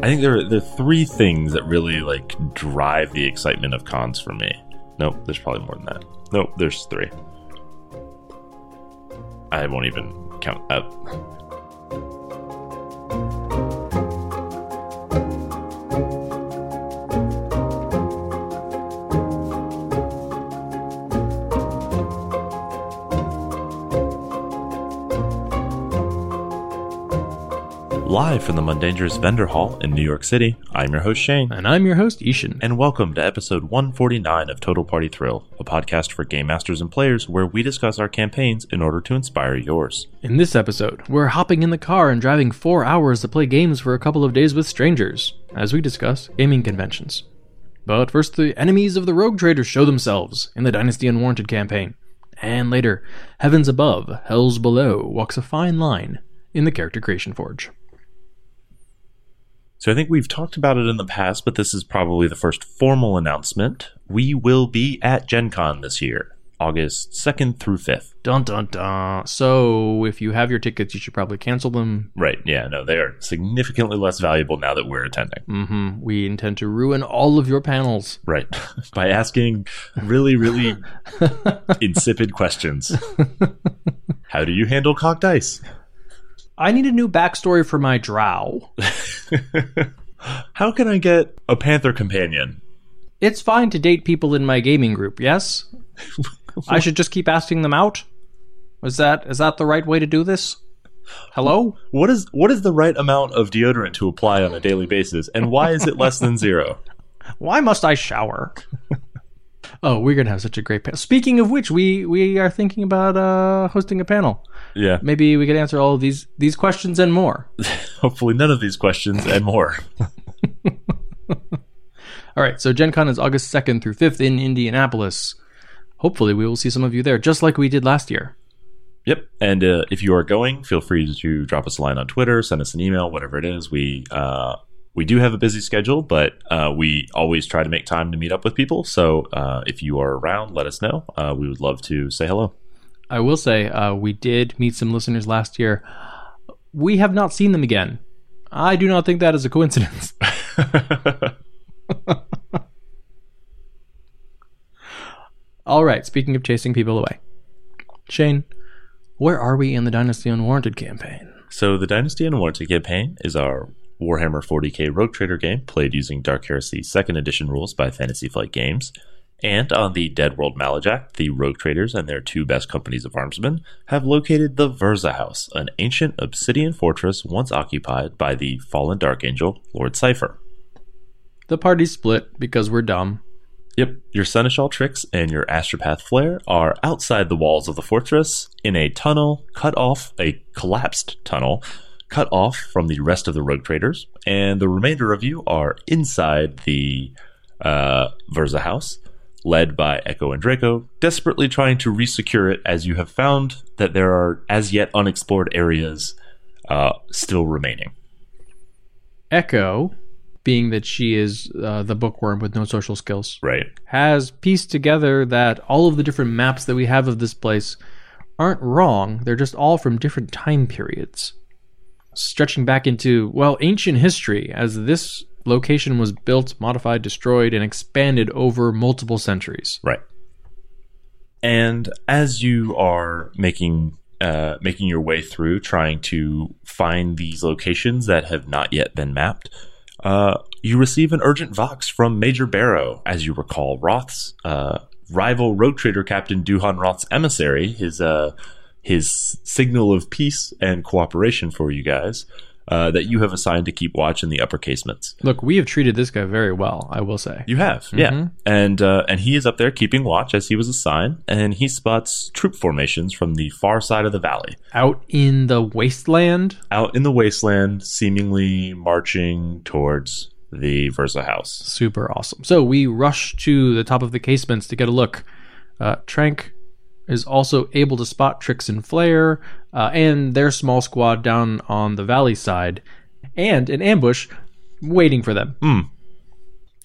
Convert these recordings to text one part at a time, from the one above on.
I think there are, there are three things that really like drive the excitement of cons for me. Nope, there's probably more than that. Nope, there's three. I won't even count up. Live from the Mundangerous Vendor Hall in New York City, I'm your host Shane. And I'm your host, I-Hsien. And welcome to episode 149 of Total Party Thrill, a podcast for game masters and players where we discuss our campaigns in order to inspire yours. In this episode, we're hopping in the car and driving four hours to play games for a couple of days with strangers, as we discuss gaming conventions. But first, the enemies of the Rogue Traders show themselves in the Dynasty Unwarranted campaign. And later, Heavens Above, Hells Below walks a fine line in the Character Creation Forge. So I think we've talked about it in the past, but this is probably the first formal announcement. We will be at Gen Con this year, August 2nd through 5th. Dun dun dun. So, if you have your tickets, you should probably cancel them. Right, yeah, no, they are significantly less valuable now that we're attending. Mm-hmm. We intend to ruin all of your panels. Right, by asking really, really insipid questions. How do you handle cocked dice? I need a new backstory for my drow. How can I get a panther companion? It's fine to date people in my gaming group, yes? I should just keep asking them out? Is that is that the right way to do this? Hello? What is what is the right amount of deodorant to apply on a daily basis and why is it less than 0? Why must I shower? oh, we're gonna have such a great panel. Speaking of which, we we are thinking about uh, hosting a panel. Yeah. Maybe we could answer all of these these questions and more. Hopefully none of these questions and more. All right, so Gen Con is August 2nd through 5th in Indianapolis. Hopefully, we will see some of you there, just like we did last year. Yep. And uh, if you are going, feel free to drop us a line on Twitter, send us an email, whatever it is. We uh, we do have a busy schedule, but uh, we always try to make time to meet up with people. So uh, if you are around, let us know. Uh, we would love to say hello. I will say, uh, we did meet some listeners last year. We have not seen them again. I do not think that is a coincidence. All right, speaking of chasing people away. Shane, where are we in the Dynasty Unwarranted campaign? So the Dynasty Unwarranted campaign is our Warhammer 40k Rogue Trader game played using Dark Heresy 2nd Edition rules by Fantasy Flight Games. And on the Dead World Malajak, the Rogue Traders and their two best companies of armsmen have located the Verza House, an ancient obsidian fortress once occupied by the fallen Dark Angel, Lord Cypher. The party's split because we're dumb. Yep, your Seneschal Trix and your Astropath Flare are outside the walls of the fortress in a tunnel cut off, a collapsed tunnel cut off from the rest of the Rogue Traders, and the remainder of you are inside the uh, Verza House, led by Echo and Draco, desperately trying to resecure it as you have found that there are as yet unexplored areas uh, still remaining. Echo, being that she is uh, the bookworm with no social skills, Right. has pieced together that all of the different maps that we have of this place aren't wrong. They're just all from different time periods. Stretching back into, well, ancient history, as this location was built, modified, destroyed, and expanded over multiple centuries. Right. And as you are making uh, making your way through, trying to find these locations that have not yet been mapped, uh, you receive an urgent vox from Major Barrow. As you recall, Roth's uh, rival rogue trader captain Duhan Roth's emissary, his uh, his signal of peace and cooperation for you guys. Uh, that you have assigned to keep watch in the upper casements. Look, we have treated this guy very well, I will say. You have, yeah, and uh, and he is up there keeping watch as he was assigned, and he spots troop formations from the far side of the valley, Out in the wasteland, out in the wasteland, seemingly marching towards the Versa house. super awesome. So we rush to the top of the casements to get a look. Uh, Trank is also able to spot Trix and Flare uh, and their small squad down on the valley side, and an ambush waiting for them.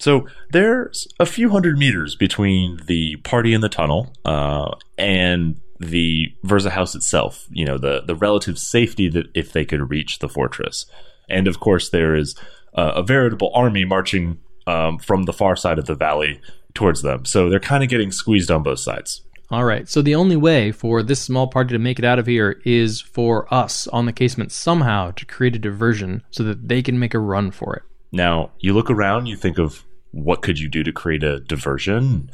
So there's a few hundred meters between the party in the tunnel uh, and the Versa house itself. You know, the the relative safety that if they could reach the fortress, and of course there is uh, a veritable army marching um, from the far side of the valley towards them. So they're kind of getting squeezed on both sides. All right. So the only way for this small party to make it out of here is for us on the casement somehow to create a diversion so that they can make a run for it. Now, you look around, you think of what could you do to create a diversion?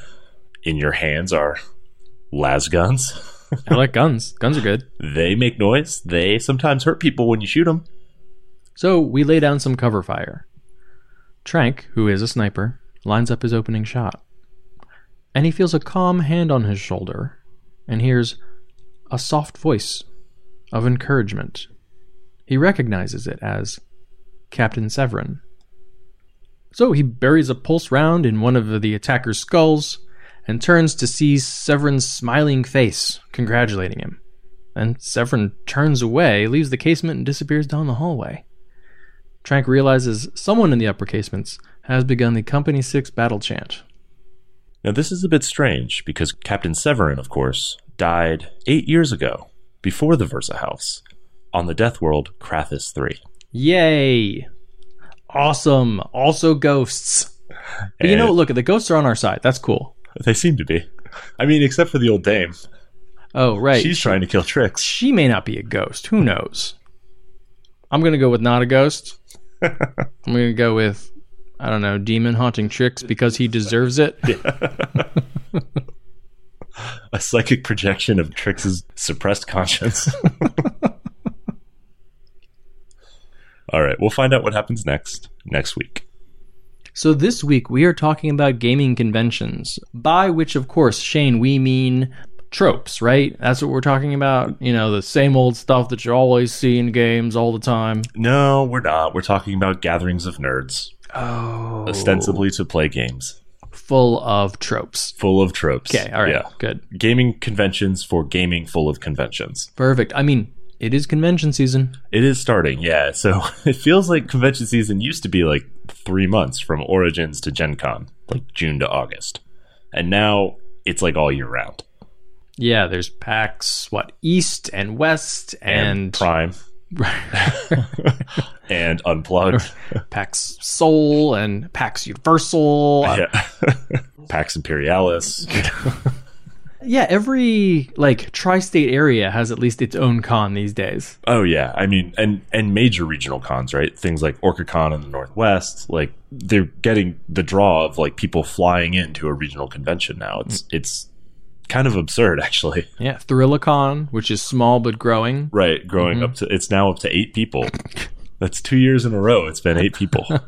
In your hands are las guns. I like guns. Guns are good. they make noise. They sometimes hurt people when you shoot them. So we lay down some cover fire. Trank, who is a sniper, lines up his opening shot. And he feels a calm hand on his shoulder and hears a soft voice of encouragement. He recognizes it as Captain Severin. So he buries a pulse round in one of the attacker's skulls and turns to see Severin's smiling face, congratulating him. And Severin turns away, leaves the casement, and disappears down the hallway. Trank realizes someone in the upper casements has begun the Company 6 battle chant. Now, this is a bit strange because Captain Severin, of course, died eight years ago, before the Versa House, on the death world Krathis 3. Yay! Awesome! Also ghosts. But you know, look, the ghosts are on our side. That's cool. They seem to be. I mean, except for the old dame. Oh, right. She's trying to kill Trix. she may not be a ghost. Who knows? I'm gonna go with not a ghost. I'm gonna go with I don't know, demon haunting Trix because he deserves it. A psychic projection of Trix's suppressed conscience. All right, we'll find out what happens next next week. So this week we are talking about gaming conventions, by which of course, Shane, we mean tropes, right? That's what we're talking about. You know, the same old stuff that you always see in games all the time. No, we're not. We're talking about gatherings of nerds, Oh. ostensibly to play games, Full of tropes. full of tropes. Okay, all right. Yeah. Good. Gaming conventions for gaming full of conventions. Perfect. I mean, it is convention season. It is starting, yeah. So it feels like convention season used to be like three months from Origins to Gen Con, like June to August. And now it's like all year round. Yeah, there's PAX, what, East and West and, Prime and Unplugged. PAX Soul and PAX Universal. Yeah. Pax Imperialis. yeah, every like tri-state area has at least its own con these days. Oh yeah, I mean, and and major regional cons, right? Things like OrcaCon in the Northwest, like they're getting the draw of like people flying into a regional convention now. It's it's kind of absurd, actually. Yeah, Thrillicon, which is small but growing. Right, growing mm-hmm. up to it's now up to eight people. That's two years in a row. It's been eight people.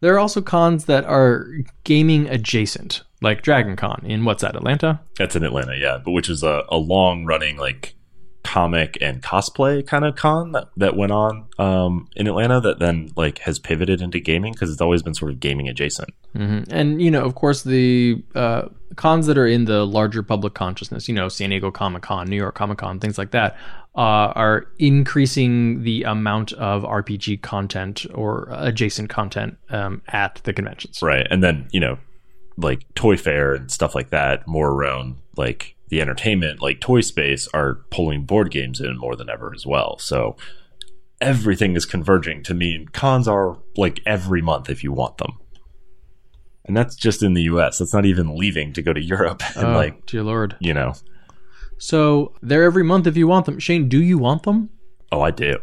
There are also cons that are gaming adjacent, like Dragon Con in what's that, Atlanta? That's in Atlanta, yeah, but which is a, a long running like comic and cosplay kind of con that, that went on um, in Atlanta that then like has pivoted into gaming because it's always been sort of gaming adjacent. hmm And you know, of course, the uh, cons that are in the larger public consciousness, you know, San Diego Comic Con, New York Comic Con, things like that, uh, are increasing the amount of RPG content or adjacent content um, at the conventions. Right. And then, you know, like Toy Fair and stuff like that, more around like the entertainment, like Toy Space, are pulling board games in more than ever as well. So everything is converging to mean cons are like every month if you want them. And that's just in the US. That's not even leaving to go to Europe and Oh, like, dear lord. you know, So they're every month if you want them. Shane, do you want them? oh, I do.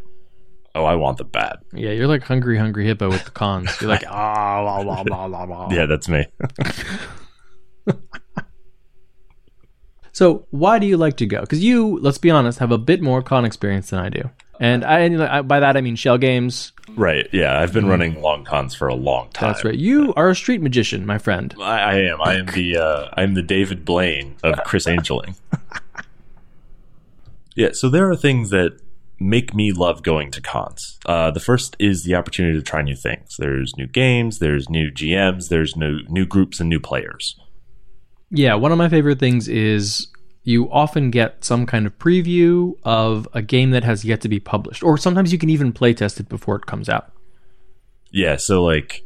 Oh, I want them bad. Yeah, you're like hungry, hungry hippo with the cons. You're like, ah, blah, blah, blah, blah, blah. Yeah, that's me. So why do you like to go? Because you, let's be honest, have a bit more con experience than I do. And I, I by that I mean shell games. right. Yeah. I've been running long cons for a long time. That's right. You are a street magician, my friend. I, I am. I am the uh, I'm the David Blaine of Chris Angeling. yeah, so there are things that make me love going to cons. Uh, the first is the opportunity to try new things. There's new games, there's new GMs, there's new new groups and new players. Yeah, one of my favorite things is you often get some kind of preview of a game that has yet to be published, or sometimes you can even play test it before it comes out. Yeah, so like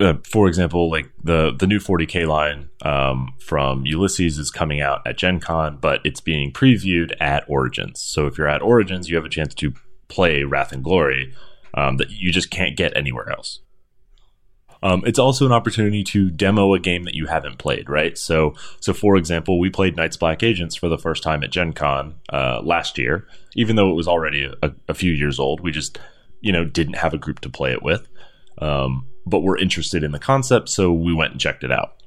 uh, for example, like the the new 40k line um, from Ulisses is coming out at Gen Con, but it's being previewed at Origins. So if you're at Origins, you have a chance to play Wrath and Glory. um, that you just can't get anywhere else. Um, it's also an opportunity to demo a game that you haven't played, right? So, so for example, we played Night's Black Agents for the first time at Gen Con uh, last year, even though it was already a, a, few years old. We just, you know, didn't have a group to play it with, um, but we're interested in the concept, so we went and checked it out.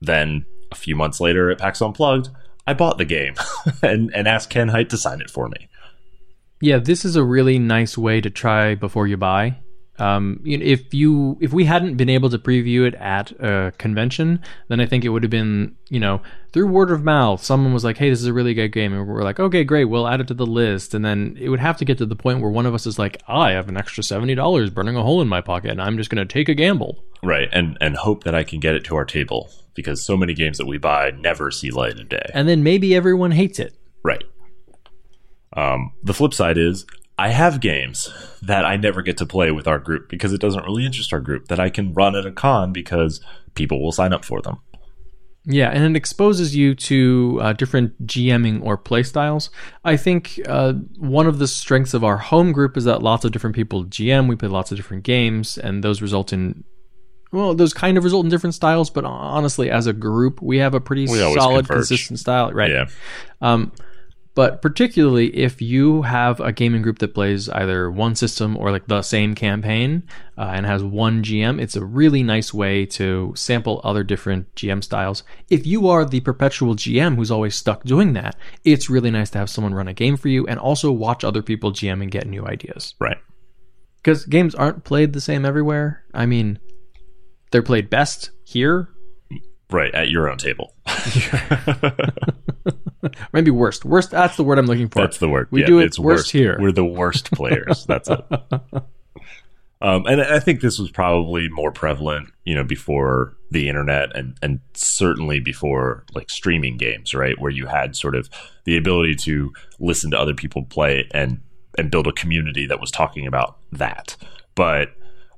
Then a few months later at PAX Unplugged, I bought the game and, and asked Ken Hite to sign it for me. Yeah, this is a really nice way to try before you buy. Um, you know, if you if we hadn't been able to preview it at a convention, then I think it would have been you know through word of mouth. Someone was like, "Hey, this is a really good game," and we're like, "Okay, great, we'll add it to the list." And then it would have to get to the point where one of us is like, "I have an extra seventy dollars burning a hole in my pocket, and I'm just going to take a gamble." Right, and and hope that I can get it to our table because so many games that we buy never see light of day. And then maybe everyone hates it. Right. Um, the flip side is I have games that I never get to play with our group because it doesn't really interest our group that I can run at a con because people will sign up for them. Yeah, and it exposes you to uh, different GMing or play styles. I think uh, one of the strengths of our home group is that lots of different people GM. We play lots of different games, and those result in well, those kind of result in different styles. But honestly, as a group, we have a pretty solid, converge. consistent style, right? Yeah. Um, but particularly if you have a gaming group that plays either one system or like the same campaign uh, and has one GM, it's a really nice way to sample other different GM styles. If you are the perpetual GM who's always stuck doing that, it's really nice to have someone run a game for you and also watch other people GM and get new ideas. Right. Because games aren't played the same everywhere. I mean, they're played best here. Right, at your own table. Maybe worst. Worst. That's the word I'm looking for. That's the word. We yeah, do it it's worst, worst here. We're the worst players. That's it. Um, and I think this was probably more prevalent, you know, before the internet and and certainly before like streaming games, right, where you had sort of the ability to listen to other people play and and build a community that was talking about that. But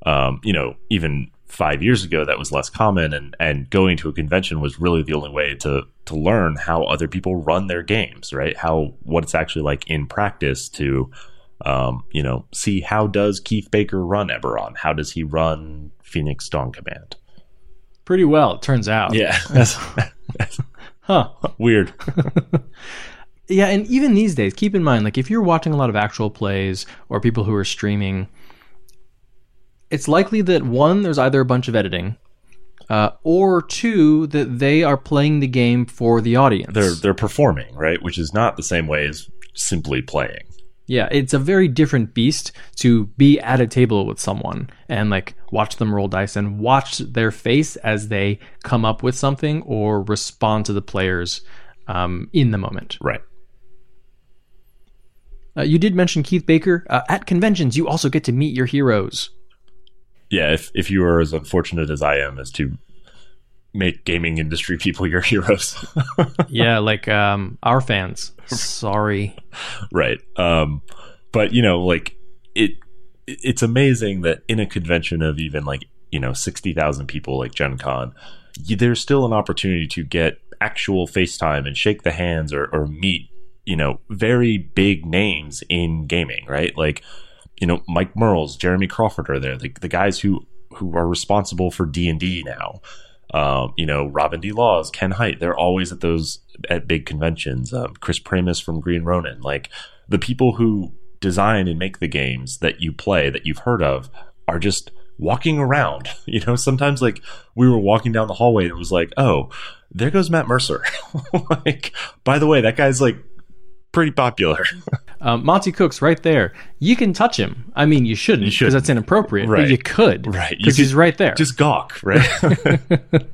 um, you know, even five years ago that was less common and and going to a convention was really the only way to to learn how other people run their games right? How what it's actually like in practice to um, you know see how does keith baker run eberron? How does he run phoenix dawn command? Pretty well it turns out. Yeah. Huh. weird. Yeah and even these days keep in mind like if you're watching a lot of actual plays or people who are streaming it's likely that one, there's either a bunch of editing, uh, or two, that they are playing the game for the audience. They're they're performing, right? Which is not the same way as simply playing. Yeah, it's a very different beast to be at a table with someone and like watch them roll dice and watch their face as they come up with something or respond to the players um, in the moment. Right. Uh, you did mention Keith Baker. Uh, at conventions, you also get to meet your heroes yeah, if if you are as unfortunate as I am as to make gaming industry people your heroes. yeah, like um our fans. Sorry. right. Um but you know, like it it's amazing that in a convention of even like, you know, 60,000 people like Gen Con, there's still an opportunity to get actual FaceTime and shake the hands or, or meet, you know, very big names in gaming, right? Like you know, Mike Mearls, Jeremy Crawford are there, the, the guys who who are responsible for D and D now. Um, you know, Robin D. Laws, Ken Hite, they're always at those at big conventions. Um, Chris Pramas from Green Ronin, like the people who design and make the games that you play that you've heard of are just walking around. You know, sometimes like we were walking down the hallway and it was like, oh, there goes Matt Mercer. like, by the way, that guy's like pretty popular. um, Monte Cook's right there. You can touch him. I mean, you shouldn't because that's inappropriate. Right. But you could, right? Because he's right there. Just gawk, right? uh,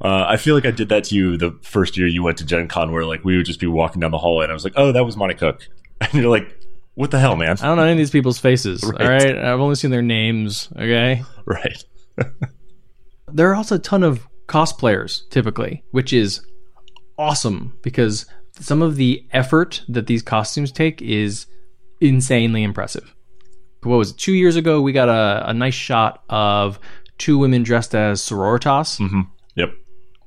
I feel like I did that to you the first year you went to Gen Con, where like we would just be walking down the hallway, and I was like, "Oh, that was Monte Cook," and you're like, "What the hell, man?" I don't know any of these people's faces. Right. All right, I've only seen their names. Okay, right. there are also a ton of cosplayers typically, which is awesome because some of the effort that these costumes take is insanely impressive. What was it? Two years ago, we got a, a nice shot of two women dressed as sororitas. Mm-hmm. Yep.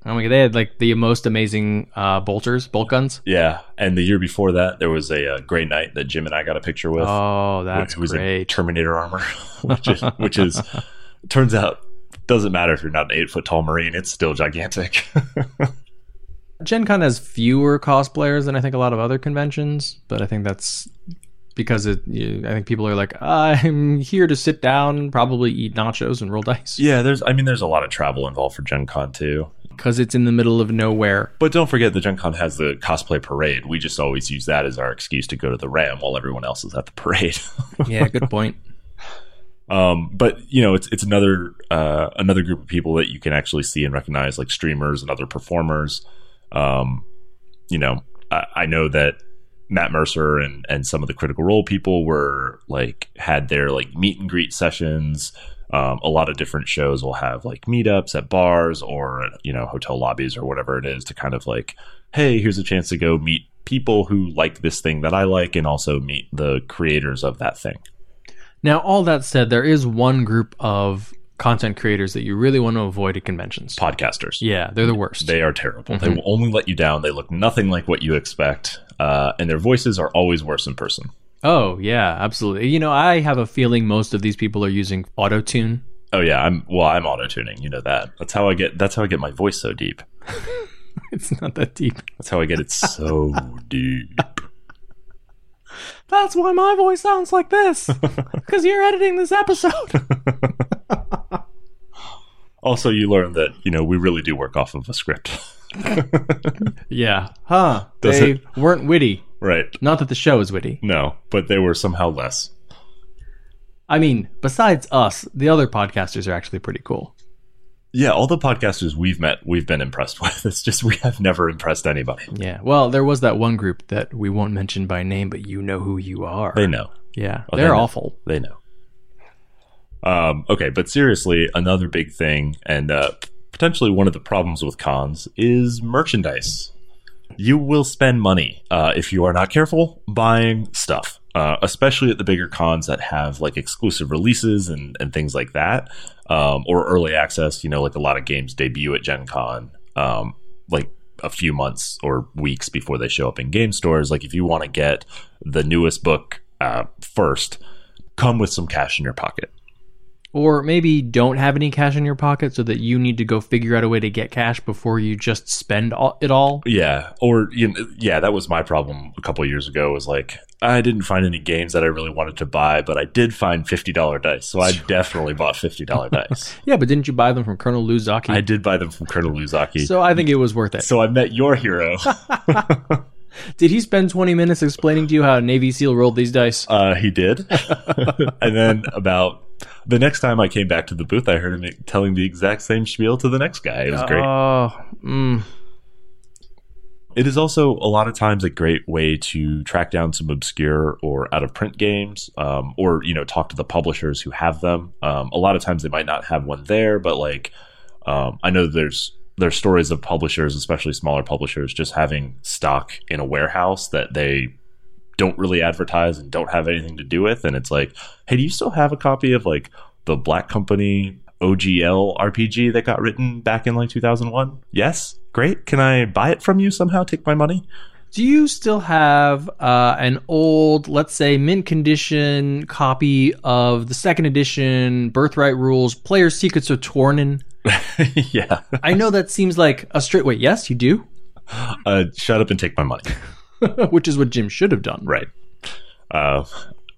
Oh my god, they had like the most amazing uh, bolters, bolt guns. Yeah, and the year before that, there was a, uh Gray Knight that Jim and I got a picture with. Oh, that's in great. Terminator armor, which is which is turns out doesn't matter if you're not an eight foot tall marine; it's still gigantic. Gen Con has fewer cosplayers than I think a lot of other conventions, but I think that's because it. You, I think people are like, I'm here to sit down, probably eat nachos and roll dice yeah, there's I mean there's a lot of travel involved for Gen Con too. because it's in the middle of nowhere. But don't forget the Gen Con has the cosplay parade. We just always use that as our excuse to go to the Ram while everyone else is at the parade. Yeah, good point. Um, but you know, it's it's another uh, another group of people that you can actually see and recognize, like streamers and other performers. Um, you know, I, I know that Matt Mercer and and some of the Critical Role people were like had their like meet and greet sessions. Um, a lot of different shows will have like meetups at bars or you know hotel lobbies or whatever it is to kind of like, hey, here's a chance to go meet people who like this thing that I like and also meet the creators of that thing. Now, all that said, there is one group of content creators that you really want to avoid at conventions. Podcasters. Yeah, they're the worst. They are terrible. They will only let you down. They look nothing like what you expect, uh, and their voices are always worse in person. oh, yeah, absolutely. You know, I have a feeling most of these people are using auto tune. Oh yeah, I'm well. I'm auto tuning. You know that. That's how I get. That's how I get my voice so deep. It's not that deep. That's how I get it so deep. That's why my voice sounds like this. Because you're editing this episode. Also, you learn that you know we really do work off of a script, yeah. Huh. Does they it- weren't witty. right? Not that the show is witty. No, but they were somehow less. I mean, besides us, the other podcasters are actually pretty cool. Yeah, all the podcasters we've met, we've been impressed with. It's just we have never impressed anybody. Yeah. Well, there was that one group that we won't mention by name, but you know who you are. They know. yeah. Oh, they they're know. awful. They know. Um, okay, but seriously, another big thing, and uh, potentially one of the problems with cons is merchandise. You will spend money uh, if you are not careful buying stuff, uh, especially at the bigger cons that have like exclusive releases and, and things like that, um, or early access. You know, like a lot of games debut at Gen Con, um, like a few months or weeks before they show up in game stores. Like if you want to get the newest book uh, first, come with some cash in your pocket. Or maybe don't have any cash in your pocket so that you need to go figure out a way to get cash before you just spend all, it all. Yeah, or you know, yeah, that was my problem a couple years ago. Was like I didn't find any games that I really wanted to buy, but I did find fifty dollar dice, so I definitely bought fifty dollar dice. Yeah, but didn't you buy them from Colonel Luzaki? I did buy them from Colonel Luzaki, so, I think it was worth it. So i met your hero. Did he spend 20 minutes explaining to you how Navy SEAL rolled these dice? Uh, he did, and then about the next time I came back to the booth, I heard him telling the exact same spiel to the next guy. It was great. Oh, mm. It is also a lot of times a great way to track down some obscure or out of print games, um, or you know talk to the publishers who have them. Um, a lot of times they might not have one there, but like um, I know there's there's stories of publishers, especially smaller publishers, just having stock in a warehouse that they don't really advertise and don't have anything to do with, and it's like, hey, do you still have a copy of like the Black Company OGL RPG that got written back in like 2001? Yes, great. Can I buy it from you somehow? Take my money? Do you still have uh, an old, let's say, mint condition copy of the second edition Birthright Rules Player's Secrets of Tuornen? yeah. I know that seems like a straight. Wait, yes, you do? Uh, shut up and take my money. Which is what Jim should have done. Right. Uh,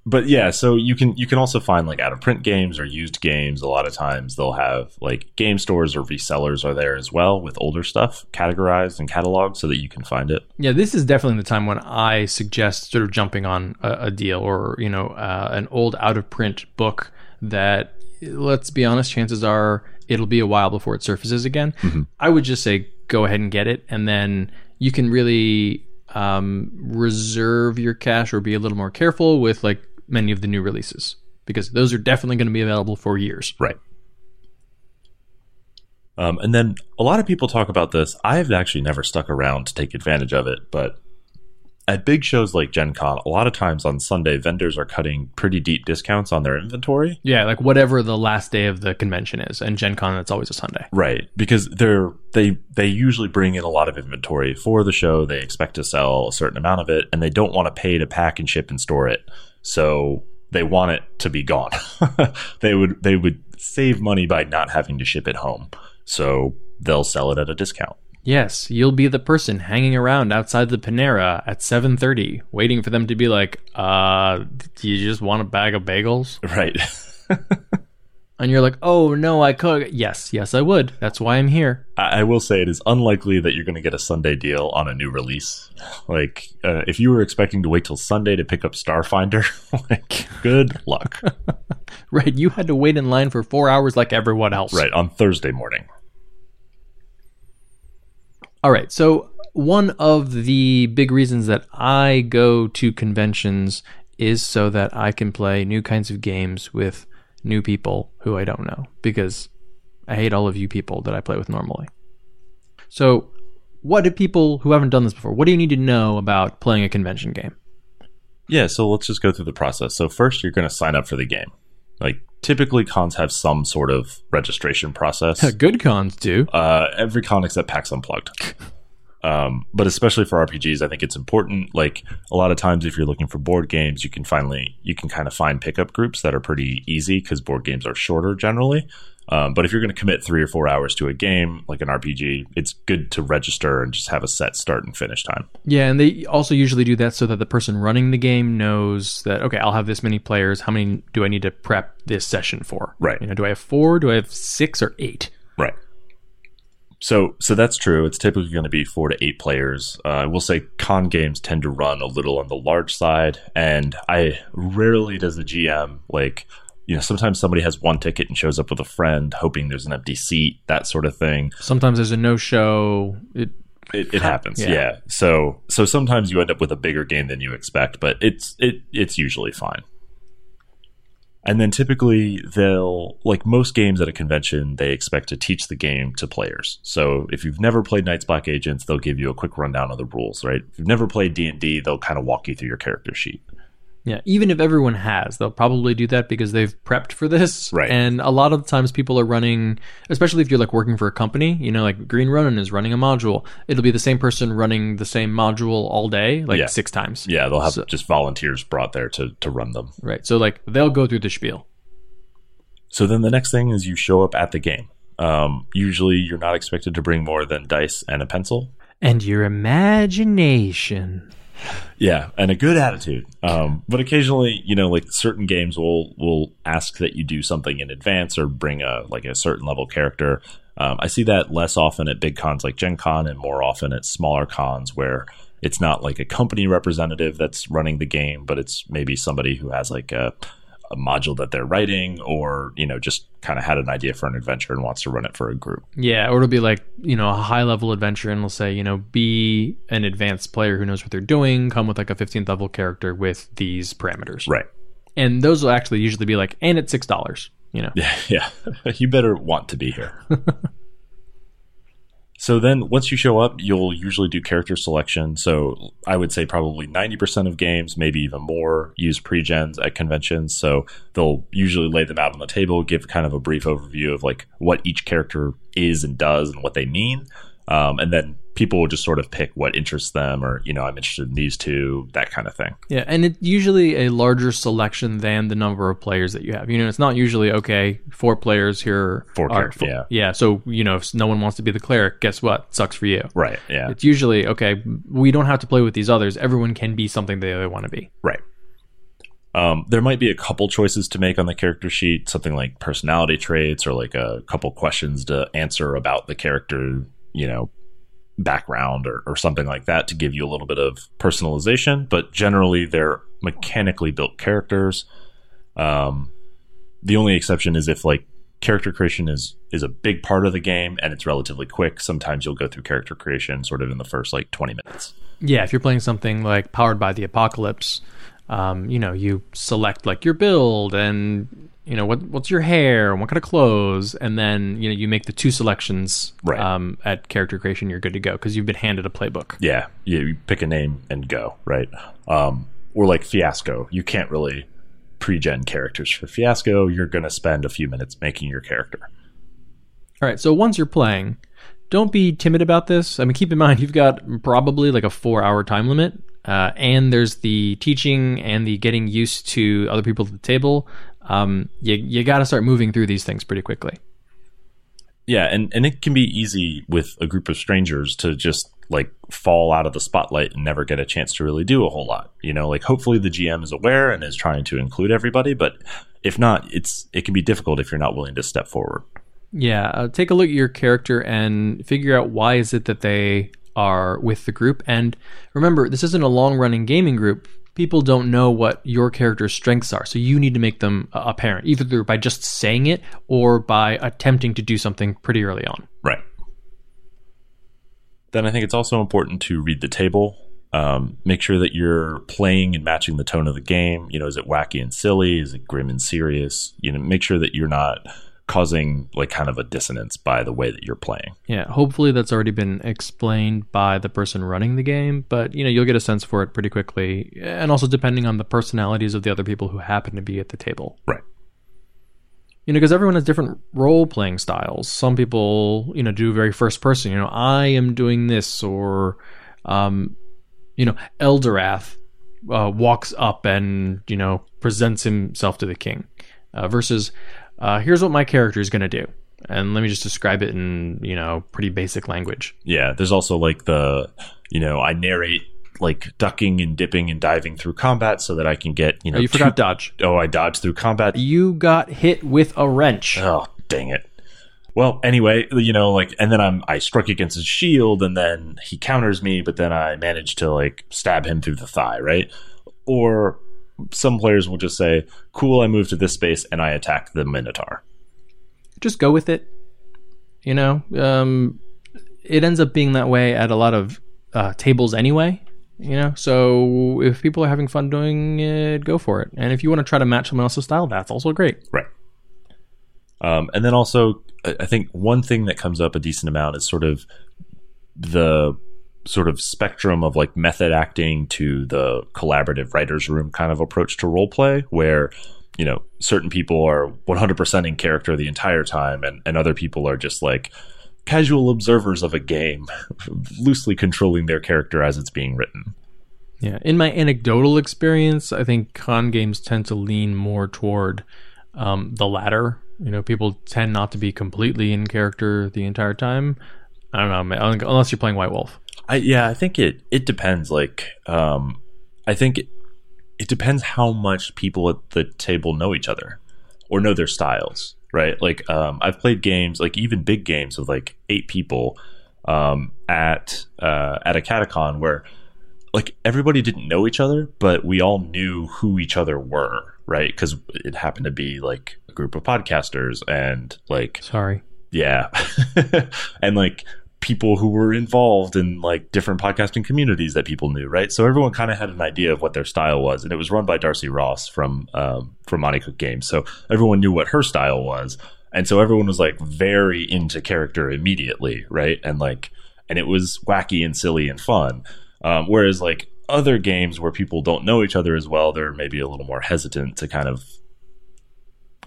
but yeah, so you can you can also find like out of print games or used games. A lot of times they'll have like game stores or resellers are there as well with older stuff categorized and cataloged so that you can find it. Yeah, this is definitely the time when I suggest sort of jumping on a, a deal or you know uh, an old out of print book that let's be honest, chances are it'll be a while before it surfaces again. I would just say go ahead and get it, and then you can really um, reserve your cash or be a little more careful with like many of the new releases because those are definitely going to be available for years. Right. Um, and then a lot of people talk about this. I've actually never stuck around to take advantage of it, but at big shows like Gen Con, a lot of times on Sunday, vendors are cutting pretty deep discounts on their inventory. Yeah, like whatever the last day of the convention is, and Gen Con it's always a Sunday. Right, because they're they they usually bring in a lot of inventory for the show. They expect to sell a certain amount of it, and they don't want to pay to pack and ship and store it. So they want it to be gone. they would they would save money by not having to ship it home. So they'll sell it at a discount. Yes, you'll be the person hanging around outside the Panera at 7:30 waiting for them to be like, "Uh, do you just want a bag of bagels?" Right. And you're like, "Oh, no, I could." Yes, yes, I would. That's why I'm here. I I will say it is unlikely that you're going to get a Sunday deal on a new release. Like, uh, if you were expecting to wait till Sunday to pick up Starfinder, like, good luck. Right, you had to wait in line for 4 hours like everyone else. right, on Thursday morning. All right. So, one of the big reasons that I go to conventions is so that I can play new kinds of games with new people who I don't know because I hate all of you people that I play with normally. So, what do people who haven't done this before, what do you need to know about playing a convention game? Yeah, so let's just go through the process. So, first, you're going to sign up for the game. Like, typically, cons have some sort of registration process. Good cons do. uh, every con except PAX Unplugged. Um, but especially for RPGs, I think it's important. Like a lot of times, if you're looking for board games, you can finally you can kind of find pickup groups that are pretty easy because board games are shorter generally. Um, but if you're going to commit three or four hours to a game like an RPG, it's good to register and just have a set start and finish time. Yeah, and they also usually do that so that the person running the game knows that okay, I'll have this many players. How many do I need to prep this session for? Right. You know, do I have four? Do I have six or eight? Right. So, so that's true. It's typically going to be four to eight players. Uh, I will say con games tend to run a little on the large side, and I rarely does the GM like, you know, sometimes somebody has one ticket and shows up with a friend, hoping there's an empty seat, that sort of thing. Sometimes there's a no show. It, It, it happens, Yeah. yeah. So, so sometimes you end up with a bigger game than you expect, but it's it it's usually fine. And then typically they'll like most games at a convention, they expect to teach the game to players. So if you've never played Night's Black Agents, they'll give you a quick rundown of the rules, right? If you've never played D and D, they'll kind of walk you through your character sheet. Yeah, even if everyone has, they'll probably do that because they've prepped for this. Right. And a lot of the times people are running, especially if you're like working for a company, you know, like Green Ronin is running a module. It'll be the same person running the same module all day, like Yeah. six times. Yeah, they'll have So- just volunteers brought there to to run them. Right. So like they'll go through the spiel. So then the next thing is you show up at the game. Um, usually you're not expected to bring more than dice and a pencil. And your imagination. Yeah, and a good attitude. Um, but occasionally, you know, like certain games will will ask that you do something in advance or bring a like a certain level character. Um, I see that less often at big cons like Gen Con and more often at smaller cons where it's not like a company representative that's running the game, but it's maybe somebody who has like a, a module that they're writing or, you know, just kind of had an idea for an adventure and wants to run it for a group. Yeah, or it'll be like, you know, a high level adventure and we'll say, you know, be an advanced player who knows what they're doing, come with like a 15th level character with these parameters. Right. And those will actually usually be like, and it's $6, you know. Yeah, yeah. you better want to be here. so then once you show up, you'll usually do character selection. So I would say probably 90% of games, maybe even more, use pre-gens at conventions. So they'll usually lay them out on the table, give kind of a brief overview of like what each character is and does and what they mean. Um, and then people will just sort of pick what interests them or, you know, I'm interested in these two, that kind of thing. Yeah, and it's usually a larger selection than the number of players that you have. You know, it's not usually okay, four players here. Four are characters, yeah. Yeah, so, you know, if no one wants to be the cleric, guess what? Sucks for you. Right. Yeah. It's usually, okay, we don't have to play with these others. Everyone can be something they, they want to be. Right. Um, there might be a couple choices to make on the character sheet, something like personality traits or like a couple questions to answer about the character, you know, background or, or something like that to give you a little bit of personalization. But generally, they're mechanically built characters. Um, the only exception is if like character creation is is a big part of the game and it's relatively quick. Sometimes you'll go through character creation sort of in the first like twenty minutes. Yeah, if you're playing something like Powered by the Apocalypse, um, you know, you select like your build and you know, what what's your hair and what kind of clothes, and then you know you make the two selections Right. um, at character creation. You're good to go because you've been handed a playbook. Yeah, you, you pick a name and go right. Um, or like Fiasco, you can't really pre-gen characters for Fiasco. You're going to spend a few minutes making your character. All right. So once you're playing, don't be timid about this. I mean, keep in mind you've got probably like a four hour time limit. Uh, and there's the teaching and the getting used to other people at the table. Um, you you got to start moving through these things pretty quickly. Yeah, and and it can be easy with a group of strangers to just like fall out of the spotlight and never get a chance to really do a whole lot. You know, like hopefully the GM is aware and is trying to include everybody, but if not, it's it can be difficult if you're not willing to step forward. Yeah, uh, take a look at your character and figure out why is it that they are with the group. And remember, this isn't a long running gaming group. People don't know what your character's strengths are, so you need to make them apparent, either by just saying it or by attempting to do something pretty early on. Right. Then I think it's also important to read the table. Um, make sure that you're playing and matching the tone of the game. You know, is it wacky and silly? Is it grim and serious? You know, make sure that you're not causing like kind of a dissonance by the way that you're playing. Yeah, hopefully that's already been explained by the person running the game, but you know, you'll get a sense for it pretty quickly, and also depending on the personalities of the other people who happen to be at the table. Right. You know, because everyone has different role playing styles. Some people, you know, do very first person. You know, I am doing this, or, um, you know, Eldorath uh, walks up and you know presents himself to the king, uh, versus uh, here's what my character is going to do, and let me just describe it in you know pretty basic language. Yeah. There's also like the, you know, I narrate like ducking and dipping and diving through combat so that I can get, you know, Oh, you two- forgot dodge. oh, I dodge through combat. You got hit with a wrench. Oh, dang it. Well, anyway, you know, like, and then I'm I struck against his shield, and then he counters me, but then I managed to like stab him through the thigh, right? Or some players will just say, "Cool, I move to this space and I attack the Minotaur." just go with it. You know, um, it ends up being that way at a lot of uh, tables anyway. You know, so if people are having fun doing it, go for it. And if you want to try to match someone else's style, that's also great. Right. Um, and then also, I I think one thing that comes up a decent amount is sort of the sort of spectrum of like method acting to the collaborative writers room kind of approach to role play where you know certain people are 100% in character the entire time and, and other people are just like casual observers of a game loosely controlling their character as it's being written Yeah. In my anecdotal experience, I think con games tend to lean more toward um, the latter. You know, people tend not to be completely in character the entire time. I don't know, man, unless you're playing White Wolf. I yeah, I think it it depends. Like, um, I think it, it depends how much people at the table know each other or know their styles, right? Like, um, I've played games, like even big games with like eight people, um, at uh, at a catacon where like everybody didn't know each other, but we all knew who each other were, right? Because it happened to be like a group of podcasters and like Sorry. yeah. and like people who were involved in like different podcasting communities that people knew, right? So everyone kind of had an idea of what their style was, and it was run by Darcy Ross from um, from Monte Cook Games. So everyone knew what her style was, and so everyone was like very into character immediately, right? And like, and it was wacky and silly and fun. Um, whereas like other games where people don't know each other as well, they're maybe a little more hesitant to kind of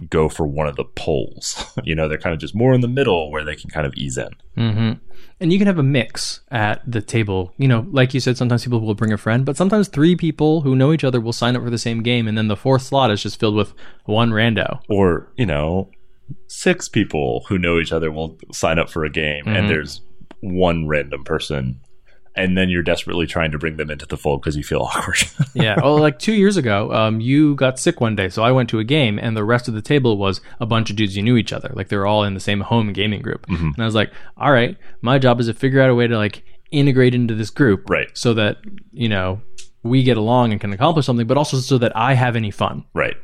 go for one of the poles. you know, they're kind of just more in the middle where they can kind of ease in. hmm And you can have a mix at the table. You know, like you said, sometimes people will bring a friend, but sometimes three people who know each other will sign up for the same game, and then the fourth slot is just filled with one rando. Or, you know, six people who know each other will sign up for a game Mhm. and there's one random person. And then you're desperately trying to bring them into the fold because you feel awkward. yeah. Well, like two years ago, um, you got sick one day, so I went to a game, and the rest of the table was a bunch of dudes you knew each other. Like they were all in the same home gaming group. Mhm. And I was like, all right, my job is to figure out a way to like integrate into this group, right. so that you know we get along and can accomplish something, but also so that I have any fun. Right.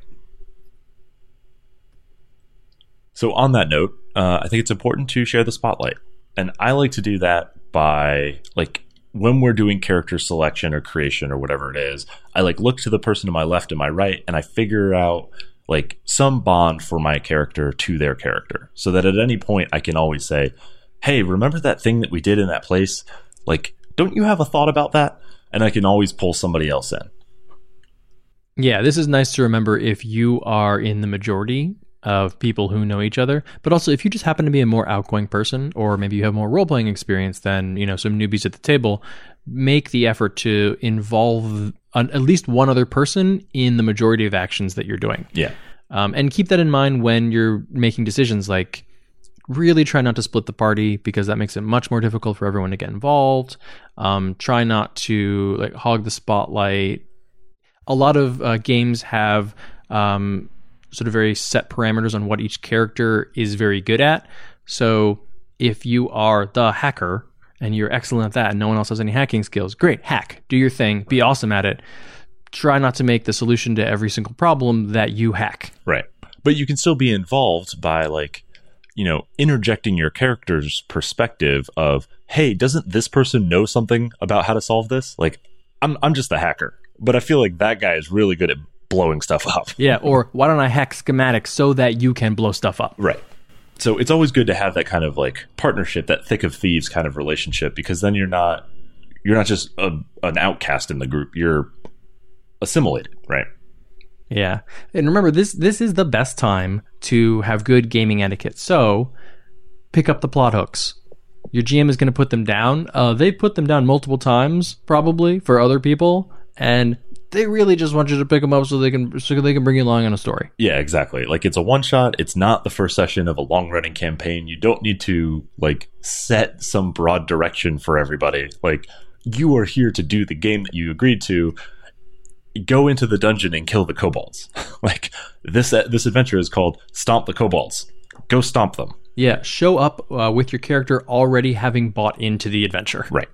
So, on that note, uh, I think it's important to share the spotlight. And I like to do that by, like, when we're doing character selection or creation or whatever it is, I like look to the person to my left and my right and I figure out like some bond for my character to their character so that at any point I can always say, Hey, remember that thing that we did in that place? Like, don't you have a thought about that? And I can always pull somebody else in. Yeah, this is nice to remember if you are in the majority of people who know each other, but also if you just happen to be a more outgoing person or maybe you have more role playing experience than, you know, some newbies at the table, make the effort to involve an, at least one other person in the majority of actions that you're doing. Yeah. Um, and keep that in mind when you're making decisions like really try not to split the party because that makes it much more difficult for everyone to get involved. Um, try not to like hog the spotlight. A lot of uh, games have um, sort of very set parameters on what each character is very good at. So if you are the hacker and you're excellent at that and no one else has any hacking skills, great, hack, do your thing, be awesome at it. Try not to make the solution to every single problem that you hack. Right. But you can still be involved by like, you know, interjecting your character's perspective of, hey, doesn't this person know something about how to solve this? Like, I'm I'm just the hacker. But I feel like that guy is really good at blowing stuff up. Yeah, or why don't I hack schematics so that you can blow stuff up? Right. So it's always good to have that kind of like partnership, that thick of thieves kind of relationship, because then you're not you're not just a, an outcast in the group. You're assimilated, right? Yeah. And remember this this is the best time to have good gaming etiquette. So pick up the plot hooks. Your GM is going to put them down. Uh, they put them down multiple times, probably for other people, and they really just want you to pick them up so they can so they can bring you along on a story. Yeah, exactly. Like it's a one shot. It's not the first session of a long running campaign. You don't need to like set some broad direction for everybody. Like you are here to do the game that you agreed to. Go into the dungeon and kill the kobolds. like this this adventure is called Stomp the Kobolds. Go stomp them. Yeah, show up uh, with your character already having bought into the adventure. Right.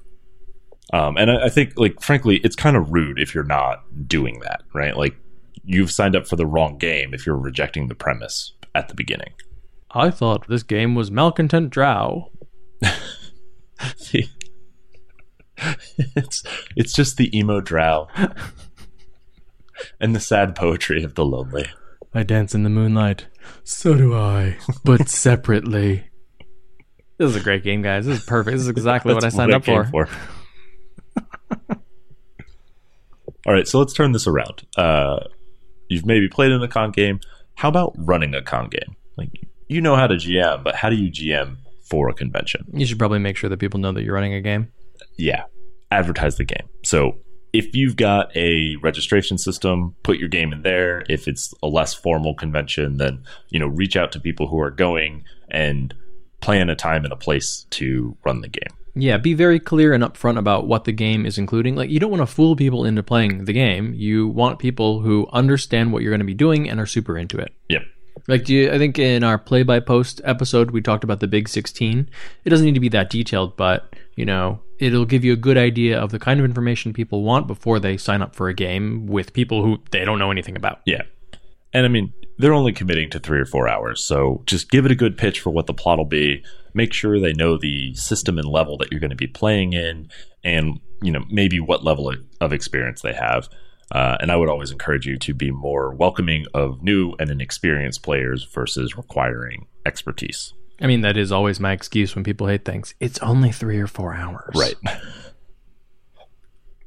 Um, and I, I think, like, frankly, it's kind of rude if you're not doing that, right? Like, you've signed up for the wrong game if you're rejecting the premise at the beginning. I thought this game was Malcontent Drow. it's it's just the emo drow and the sad poetry of the lonely. I dance in the moonlight. So do I, but separately. This is a great game, guys. This is perfect. This is exactly what I That's signed up came for. All right, so let's turn this around. Uh, you've maybe played in a con game. How about running a con game? Like you know how to GM, but how do you GM for a convention? You should probably make sure that people know that you're running a game. yeah, advertise the game. So if you've got a registration system, put your game in there. If it's a less formal convention, then you know reach out to people who are going and plan a time and a place to run the game. Yeah, be very clear and upfront about what the game is including. Like, you don't want to fool people into playing the game. You want people who understand what you're going to be doing and are super into it. Yep. Like, do you, I think in our play by post episode, we talked about the Big 16. It doesn't need to be that detailed, but, you know, it'll give you a good idea of the kind of information people want before they sign up for a game with people who they don't know anything about. Yeah. And I mean, they're only committing to three or four hours. So just give it a good pitch for what the plot will be. Make sure they know the system and level that you're going to be playing in and, you know, maybe what level of experience they have. Uh, and I would always encourage you to be more welcoming of new and inexperienced players versus requiring expertise. I mean, that is always my excuse when people hate things. It's only three or four hours. Right.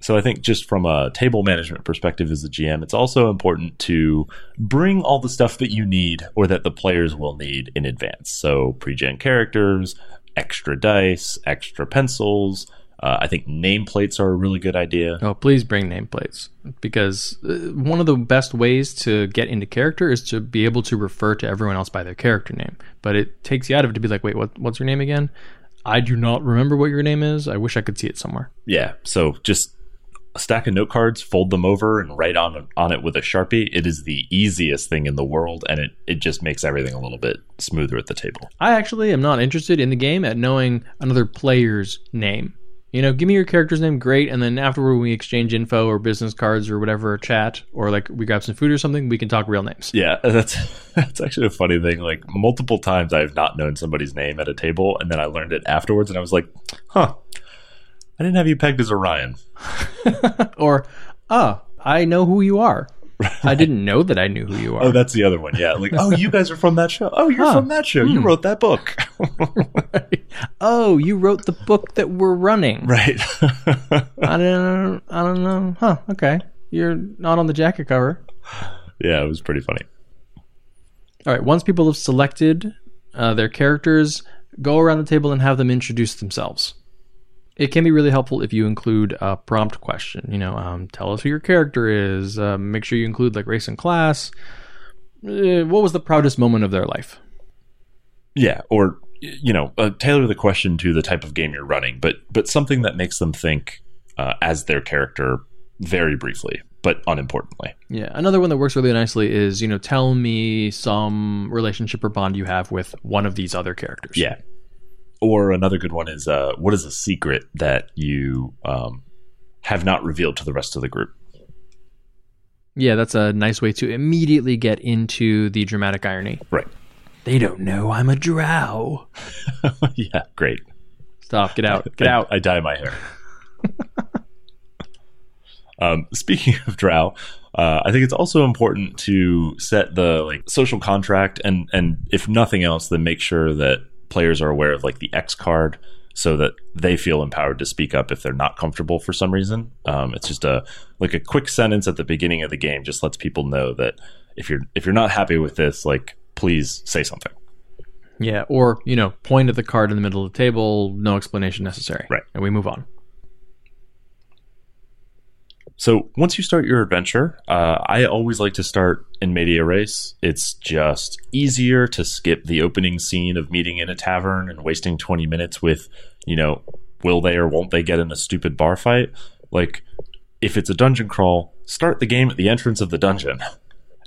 So I think just from a table management perspective as a GM, it's also important to bring all the stuff that you need or that the players will need in advance. So pre-gen characters, extra dice, extra pencils. Uh, I think nameplates are a really good idea. Oh, please bring nameplates because uh, one of the best ways to get into character is to be able to refer to everyone else by their character name. But it takes you out of it to be like, wait, what? What's your name again? I do not remember what your name is. I wish I could see it somewhere. Yeah. So just a stack of note cards, fold them over, and write on on it with a sharpie. It is the easiest thing in the world, and it it just makes everything a little bit smoother at the table. I actually am not interested in the game at knowing another player's name. You know, give me your character's name, great, and then afterward we exchange info or business cards or whatever, or chat, or like we grab some food or something, we can talk real names. Yeah, that's that's actually a funny thing. Like multiple times, I've not known somebody's name at a table, and then I learned it afterwards, and I was like, "Huh, I didn't have you pegged as Orion." or, ah, I know who you are. I didn't know that I knew who you are. Oh, that's the other one. Yeah, like oh, you guys are from that show. Oh, you're Huh. from that show. You Hmm. wrote that book, oh, you wrote the book that we're running. right? I don't. I don't know. Huh? Okay. You're not on the jacket cover. yeah, it was pretty funny. All right. Once people have selected uh, their characters, go around the table and have them introduce themselves. It can be really helpful if you include a prompt question. You know, um, tell us who your character is. Uh, make sure you include like race and class. Uh, what was the proudest moment of their life? Yeah, or you know, uh, tailor the question to the type of game you're running, but but something that makes them think uh, as their character very briefly, but unimportantly. Yeah, another one that works really nicely is you know tell me some relationship or bond you have with one of these other characters. Yeah. Or another good one is uh, what is a secret that you um, have not revealed to the rest of the group? yeah, that's a nice way to immediately get into the dramatic irony. Right. They don't know I'm a drow. yeah, great. Stop. Get out. Get I, out. I dye my hair. um, speaking of drow, uh, I think it's also important to set the like social contract, and and if nothing else, then make sure that players are aware of like the X card, so that they feel empowered to speak up if they're not comfortable for some reason. Um, it's just a like a quick sentence at the beginning of the game just lets people know that if you're if you're not happy with this, like please say something. Yeah, or you know, point at the card in the middle of the table. No explanation necessary. Right. And we move on. So once you start your adventure, uh, I always like to start in medias res. It's just easier to skip the opening scene of meeting in a tavern and wasting 20 minutes with, you know, will they or won't they get in a stupid bar fight? Like, if it's a dungeon crawl, start the game at the entrance of the dungeon.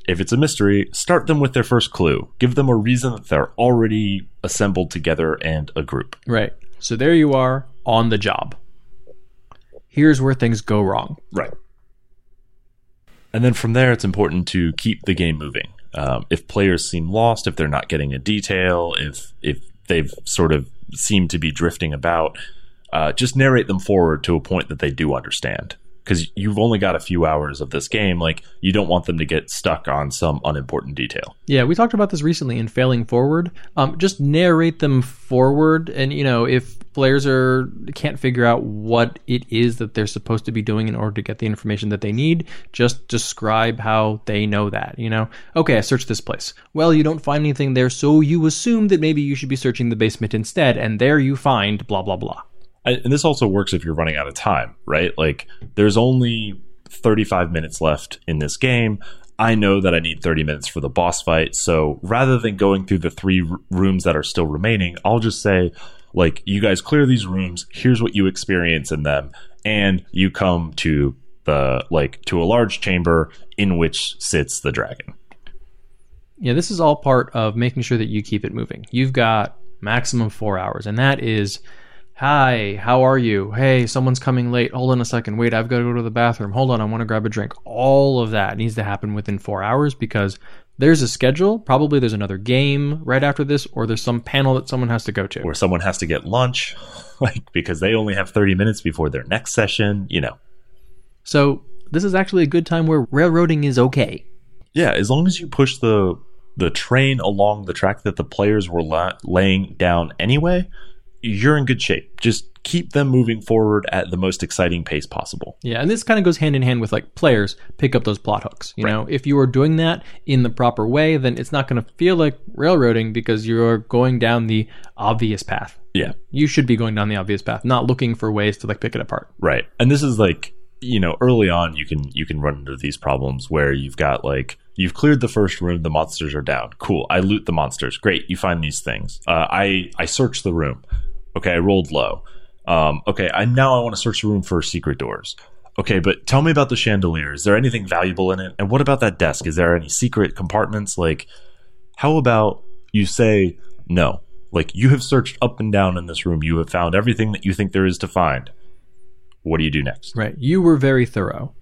If it's a mystery, start them with their first clue. Give them a reason that they're already assembled together and a group. Right. So there you are on the job. Here's where things go wrong. Right. And then from there, it's important to keep the game moving. Um, if players seem lost, if they're not getting a detail, if if they've sort of seemed to be drifting about, uh, just narrate them forward to a point that they do understand. Because you've only got a few hours of this game, like you don't want them to get stuck on some unimportant detail. Yeah, we talked about this recently in Failing Forward. Um, just narrate them forward, and you know if players are can't figure out what it is that they're supposed to be doing in order to get the information that they need, just describe how they know that. You know, okay, I searched this place. Well, you don't find anything there, so you assume that maybe you should be searching the basement instead, and there you find blah blah blah. And this also works if you're running out of time, right? Like there's only 35 minutes left in this game. I know that I need 30 minutes for the boss fight. So rather than going through the three r- rooms that are still remaining, I'll just say, like, you guys clear these rooms. Here's what you experience in them. And you come to the, like, to a large chamber in which sits the dragon. Yeah, this is all part of making sure that you keep it moving. You've got maximum four hours, and that is Hi, how are you? Hey, someone's coming late. Hold on a second. Wait, I've got to go to the bathroom. Hold on, I want to grab a drink. All of that needs to happen within four hours because there's a schedule. Probably there's another game right after this, or there's some panel that someone has to go to. Or someone has to get lunch, like, because they only have 30 minutes before their next session, you know. So, this is actually a good time where railroading is okay. Yeah, as long as you push the the train along the track that the players were la- laying down anyway, you're in good shape. Just keep them moving forward at the most exciting pace possible. Yeah, and this kind of goes hand in hand with like players pick up those plot hooks. You Right. know, if you are doing that in the proper way, then it's not going to feel like railroading because you're going down the obvious path. Yeah, You should be going down the obvious path, not looking for ways to like pick it apart. right. And this is like, you know, early on you can you can run into these problems where you've got like you've cleared the first room, the monsters are down. Cool. I loot the monsters. Great. You find these things. Uh, I I search the room. Okay, I rolled low. Um, okay, I now I want to search the room for secret doors. Okay, but tell me about the chandelier. Is there anything valuable in it? And what about that desk? Is there any secret compartments? Like, how about you say no? Like, you have searched up and down in this room. You have found everything that you think there is to find. What do you do next? Right. You were very thorough.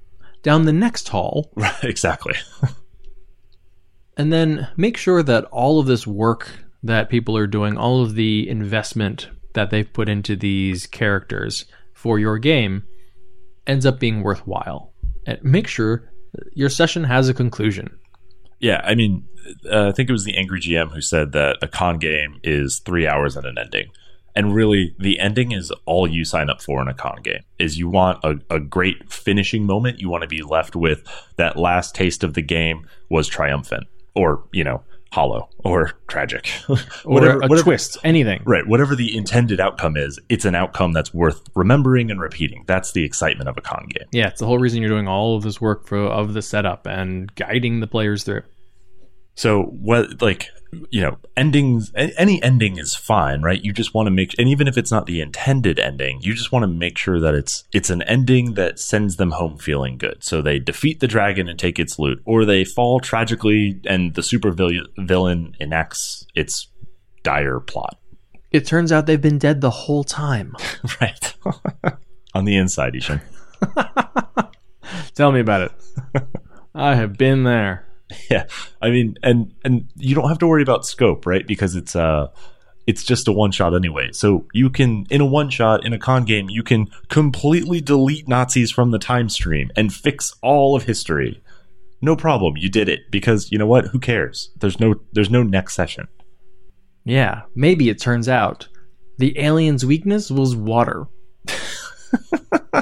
Down the next hall, Right, exactly. and then make sure that all of this work that people are doing, all of the investment that they've put into these characters for your game ends up being worthwhile. And make sure your session has a conclusion. Yeah, I mean, uh, I think it was the Angry GM who said that a con game is three hours and an ending. And really, the ending is all you sign up for in a con game. Is you want a, a great finishing moment. You want to be left with that last taste of the game was triumphant, or you know, hollow, or tragic, Or a twist, anything. Right, whatever the intended outcome is, it's an outcome that's worth remembering and repeating. That's the excitement of a con game. Yeah, it's the whole reason you're doing all of this work for of the setup and guiding the players through. So what like you know, endings any ending is fine, right? You just want to make and even if it's not the intended ending, you just want to make sure that it's it's an ending that sends them home feeling good. So they defeat the dragon and take its loot or they fall tragically and the super vil- villain enacts its dire plot. It turns out they've been dead the whole time. right. On the inside, I-Hsien. Tell me about it. I have been there. yeah. I mean and and you don't have to worry about scope right? Because it's uh it's just a one shot anyway. So you can in a one shot in a con game you can completely delete nazis from the time stream and fix all of history. No problem. You did it. Because you know what? Who cares? There's no there's no next session. Yeah, maybe it turns out the alien's weakness was water.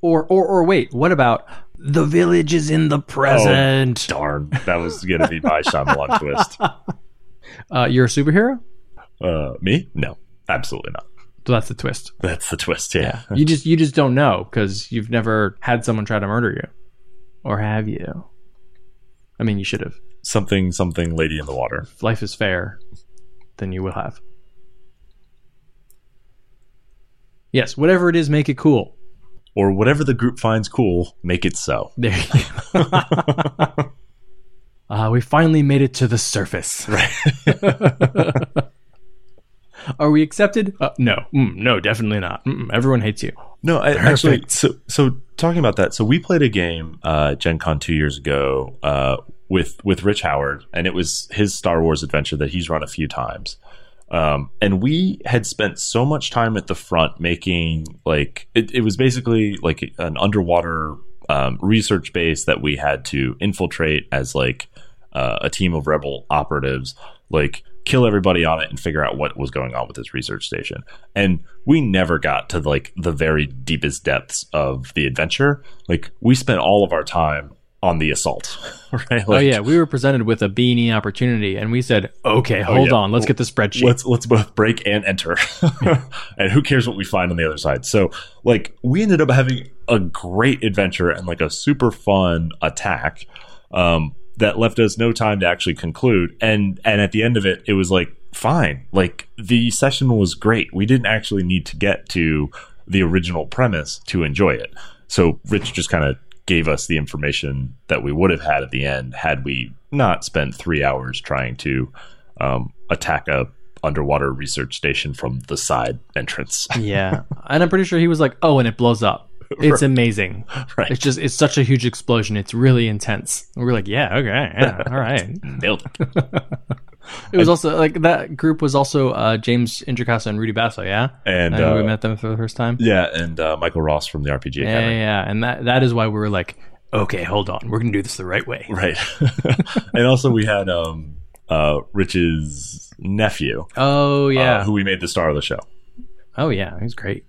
or or or wait, what about the village is in the present? darn that was gonna be my Shyamalan twist Uh, you're a superhero? uh me no absolutely not So that's the twist. that's the twist yeah, you just you just don't know because you've never had someone try to murder you, or have you? I mean, you should have. something something lady in the water If life is fair, then you will have. Yes, whatever it is, make it cool. Or whatever the group finds cool make it so There you go. uh, we finally made it to the surface. right Are we accepted? Uh, no. Mm, no, definitely not. Mm-mm, everyone hates you. No, I, actually, so so talking about that, so we played a game uh, Gen Con two years ago uh, with with Rich Howard, and it was his Star Wars adventure that he's run a few times. Um, and we had spent so much time at the front making like it, it was basically like an underwater um, research base that we had to infiltrate as like uh, a team of rebel operatives, like kill everybody on it and figure out what was going on with this research station. And we never got to like the very deepest depths of the adventure. Like we spent all of our time on the assault, right? oh yeah, we were presented with a beanie opportunity, and we said, "Okay, hold yeah. on, let's get the spreadsheet." let's let's both break and enter and who cares what we find on the other side so like we ended up having a great adventure and like a super fun attack um that left us no time to actually conclude and and at the end of it it was like fine like the session was great we didn't actually need to get to the original premise to enjoy it so rich just kind of gave us the information that we would have had at the end had we not spent three hours trying to um, attack a underwater research station from the side entrance. yeah, and I'm pretty sure he was like, "Oh, and it blows up. It's amazing. right. It's just it's such a huge explosion. It's really intense." And we're like, "Yeah, okay, yeah, all right." Nailed it. It was also like that group was also uh, James Introcaso and Rudy Basso, yeah. And, And we uh, met them for the first time. yeah, and uh, Michael Ross from the RPG Yeah, yeah, Academy. yeah, and that that is why we were like, okay, hold on, we're gonna do this the right way. Right. and also we had um, uh, Rich's nephew, Oh yeah, uh, who we made the star of the show. oh yeah, he's great.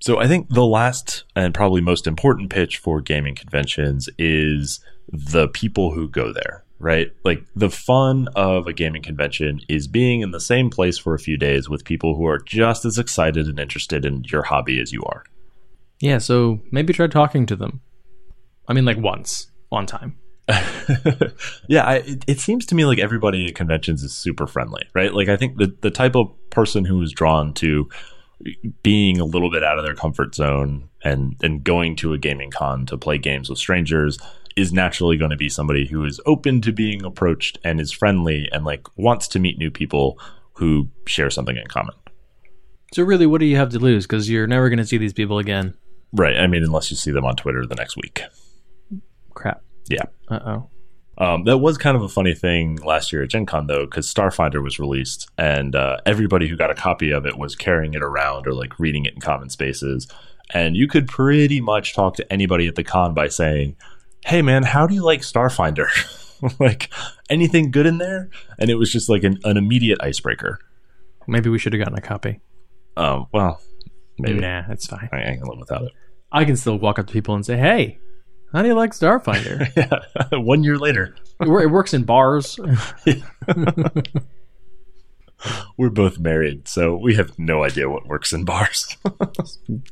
So I think the last and probably most important pitch for gaming conventions is the people who go there, right? Like the fun of a gaming convention is being in the same place for a few days with people who are just as excited and interested in your hobby as you are. Yeah, so maybe try talking to them. I mean, like once, one time. yeah, I, it, it seems to me like everybody at conventions is super friendly, right? Like I think the the type of person who is drawn to being a little bit out of their comfort zone and and going to a gaming con to play games with strangers is naturally going to be somebody who is open to being approached and is friendly and like wants to meet new people who share something in common. So really, what do you have to lose? Because you're never gonna see these people again. Right. I mean, unless you see them on Twitter the next week. Crap. Yeah. Uh oh. Um, that was kind of a funny thing last year at Gen Con, though, because Starfinder was released, and uh, everybody who got a copy of it was carrying it around or like reading it in common spaces. and you could pretty much talk to anybody at the con by saying, "Hey, man, how do you like Starfinder? like anything good in there?" And it was just like an, an immediate icebreaker. Maybe we should have gotten a copy. Um, well, maybe Nah, it's fine. I, I can live without it. I can still walk up to people and say, "Hey, how do you like Starfinder?" Yeah, one year later, it works in bars. we're both married, so we have no idea what works in bars.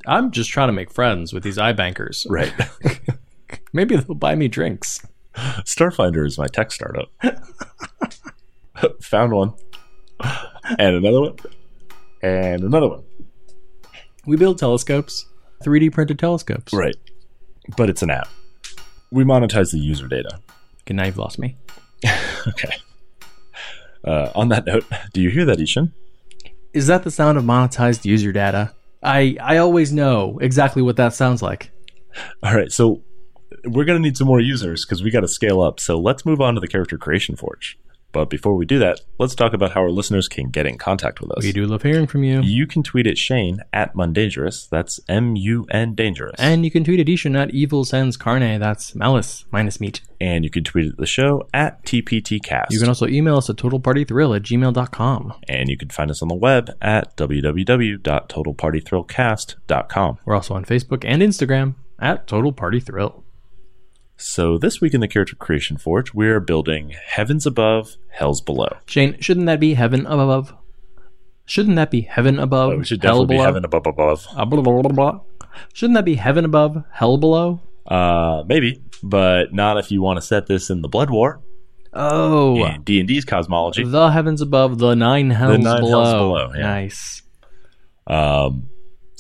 I'm just trying to make friends with these iBankers. right. Maybe they'll buy me drinks. Starfinder is my tech startup. Found one, and another one, and another one. We build telescopes, 3D printed telescopes. Right. But it's an app. We monetize the user data. Okay, now you've lost me. Okay. Uh, on that note, do you hear that, I-Hsien? Is that the sound of monetized user data? I I always know exactly what that sounds like. All right, so we're going to need some more users because we got to scale up. So let's move on to the character creation forge. But before we do that, let's talk about how our listeners can get in contact with us. We do love hearing from you. You can tweet at Shane at Mundangerous. That's M U N Dangerous. And you can tweet at I-Hsien at Evil Sends Carne. That's malice minus meat. And you can tweet at the show at TPTcast. You can also email us at totalpartythrill at gmail.com. and you can find us on the web at www.totalpartythrillcast.com. We're also on Facebook and Instagram at Total Party Thrill. So this week in the Character Creation Forge, we are building Heavens Above, Hells Below. Shane, shouldn't that be heaven above? Shouldn't that be heaven above? Oh, we should definitely be? Heaven Above Above. Uh, blah, blah, blah. Shouldn't that be heaven above, hell below? Uh, maybe, but not if you want to set this in the Blood War Oh, D&D's cosmology. the heavens above, the nine hells, nine hells below. below, yeah. Nice. Um,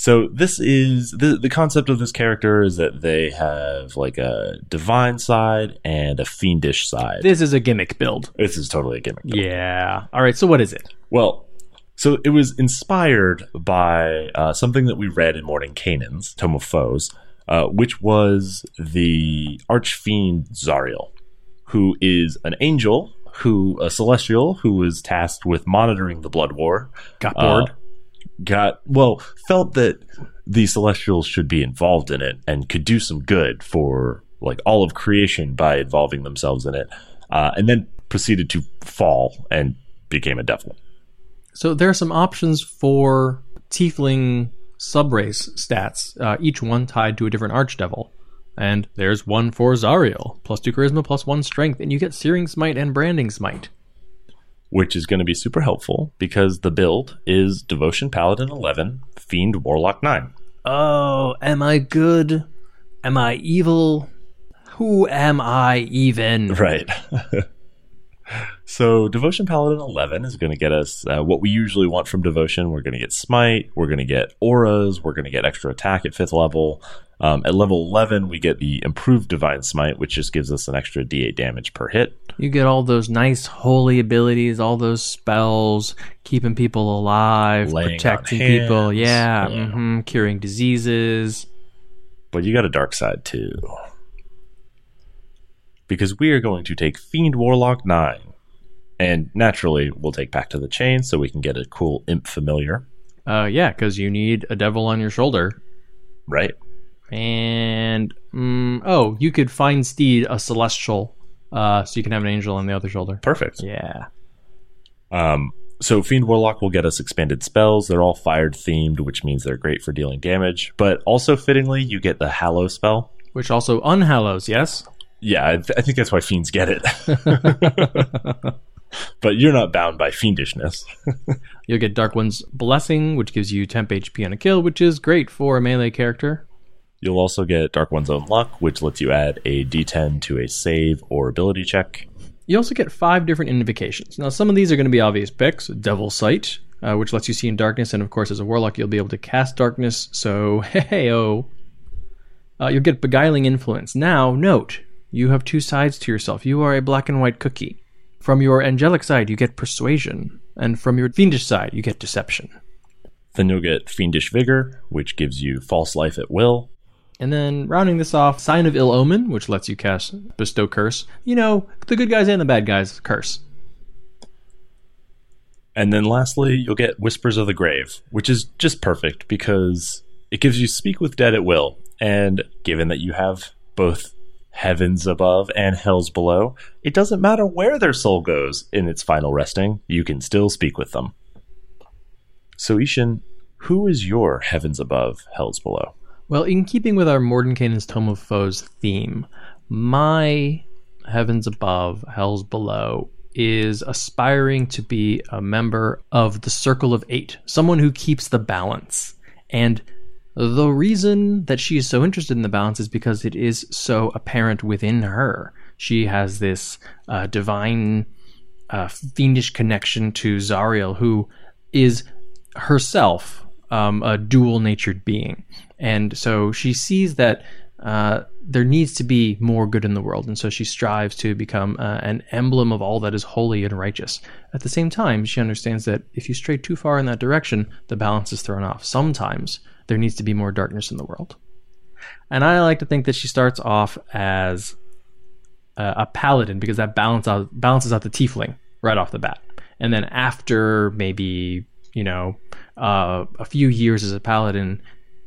so this is the the concept of this character is that they have like a divine side and a fiendish side. This is a gimmick build. This is totally a gimmick. build. Yeah. All right. So what is it? Well, so it was inspired by uh, something that we read in Mordenkainen's Tome of Foes, uh, which was the archfiend Zariel, who is an angel, who a celestial who was tasked with monitoring the blood war. Got Uh, bored. Got well, felt that the celestials should be involved in it and could do some good for like all of creation by involving themselves in it, uh, and then proceeded to fall and became a devil. so there are some options for tiefling subrace stats, uh, each one tied to a different archdevil. And there's one for Zariel, plus two charisma, plus one strength, and you get Searing Smite and Branding Smite. Which is going to be super helpful because the build is Devotion Paladin 11, Fiend Warlock 9. Oh, am I good? Am I evil? Who am I even? Right. so, Devotion Paladin 11 is going to get us uh, what we usually want from Devotion. We're going to get Smite, we're going to get Auras, we're going to get extra attack at 5th level. Um, at level 11, we get the Improved Divine Smite, which just gives us an extra d8 damage per hit. You get all those nice holy abilities, all those spells, keeping people alive, Laying protecting people, hands, yeah, yeah. hmm curing diseases. But you got a dark side too. Because we are going to take Fiend Warlock 9. And naturally, we'll take Pact of the Chain so we can get a cool Imp Familiar, Uh, yeah, because you need a devil on your shoulder. right? And, mm, oh, you could find Steed a celestial, uh, so you can have an angel on the other shoulder. Perfect. Yeah. Um, so Fiend Warlock will get us expanded spells. They're all fired themed, which means they're great for dealing damage. But also fittingly, you get the Hallow spell. Which also unhallows, yes? Yeah, I, th- I think that's why fiends get it. but you're not bound by fiendishness. You'll get Dark One's Blessing, which gives you temp HP on a kill, which is great for a melee character. You'll also get Dark One's Own Luck, which lets you add a d10 to a save or ability check. You also get five different invocations. Now, some of these are going to be obvious picks. Devil Sight, uh, which lets you see in darkness, and of course, as a warlock, you'll be able to cast darkness. So, hey oh. Uh, you'll get Beguiling Influence. Now, note, you have two sides to yourself. You are a black and white cookie. From your angelic side, you get Persuasion, and from your fiendish side, you get Deception. Then you'll get Fiendish Vigor, which gives you false life at will. And then rounding this off, Sign of Ill Omen, which lets you cast Bestow Curse. You know, the good guys and the bad guys curse. And then lastly, you'll get Whispers of the Grave, which is just perfect because it gives you speak with dead at will, and given that you have both heavens above and hells below, it doesn't matter where their soul goes in its final resting, you can still speak with them. So, who is your heavens above, hells below? Well, in keeping with our Mordenkainen's Tome of Foes theme, my heavens above, hells below is aspiring to be a member of the Circle of Eight, someone who keeps the balance. And the reason that she is so interested in the balance is because it is so apparent within her. She has this uh, divine, uh, fiendish connection to Zariel, who is herself um, a dual natured being. And so she sees that uh, there needs to be more good in the world, and so she strives to become uh, an emblem of all that is holy and righteous. At the same time, she understands that if you stray too far in that direction, the balance is thrown off. Sometimes there needs to be more darkness in the world. And I like to think that she starts off as a, a paladin because that balance out, balances out the tiefling right off the bat. And then after maybe, you know, uh, a few years as a paladin,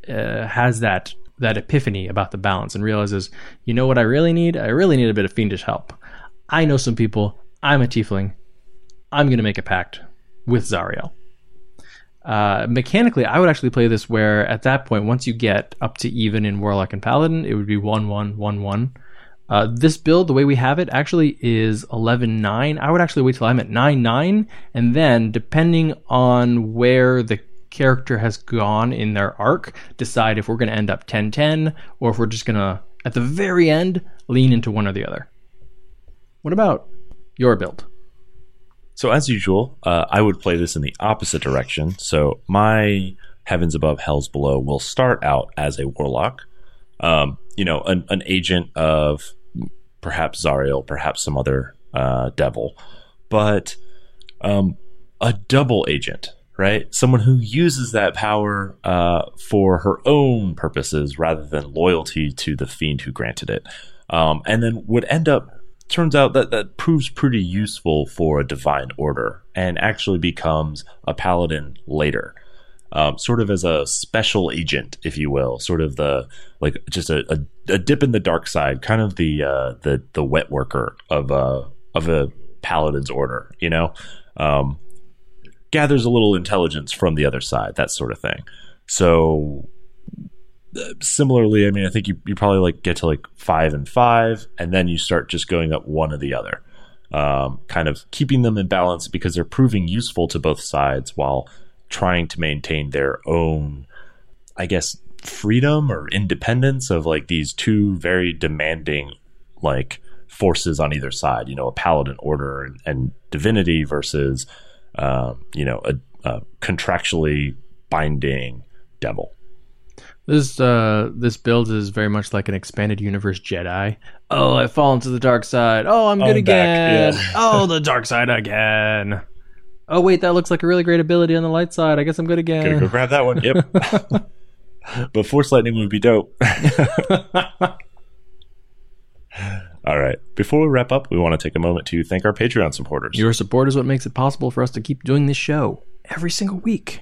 uh, has that that epiphany about the balance and realizes, you know what I really need? I really need a bit of fiendish help. I know some people. I'm a tiefling. I'm going to make a pact with Zariel. Uh, mechanically, I would actually play this where at that point, once you get up to even in Warlock and Paladin, it would be 1 1 1 1. Uh, this build, the way we have it, actually is 11 9. I would actually wait till I'm at 9 9, and then, depending on where the character has gone in their arc, decide if we're going to end up 10 10 or if we're just going to, at the very end, lean into one or the other. What about your build? So, as usual, uh, I would play this in the opposite direction. So, my Heavens Above, Hells Below will start out as a warlock. Um, you know, an, an, agent of perhaps Zariel, perhaps some other uh, devil, but um, a double agent, right? Someone who uses that power uh, for her own purposes rather than loyalty to the fiend who granted it. Um, and then would end up turns out that that proves pretty useful for a divine order and actually becomes a paladin later. Um, sort of as a special agent, if you will, sort of the like just a, a, a dip in the dark side, kind of the uh, the the wet worker of a of a paladin's order, you know, um, gathers a little intelligence from the other side, that sort of thing. So similarly, I mean, I think you, you probably like get to like five and five, and then you start just going up one or the other, um, kind of keeping them in balance because they're proving useful to both sides while trying to maintain their own, I guess, freedom or independence of like these two very demanding like forces on either side. You know, a paladin order and, and divinity versus, uh, you know, a, a contractually binding devil. This uh this build is very much like an expanded universe Jedi. Oh, I've fallen to the dark side. Oh, I'm good I'm again. yeah. oh, the dark side again. Oh wait, that looks like a really great ability on the light side. I guess I'm good again. Gonna go grab that one. Yep. but force lightning would be dope. All right. Before we wrap up, we want to take a moment to thank our Patreon supporters. Your support is what makes it possible for us to keep doing this show every single week.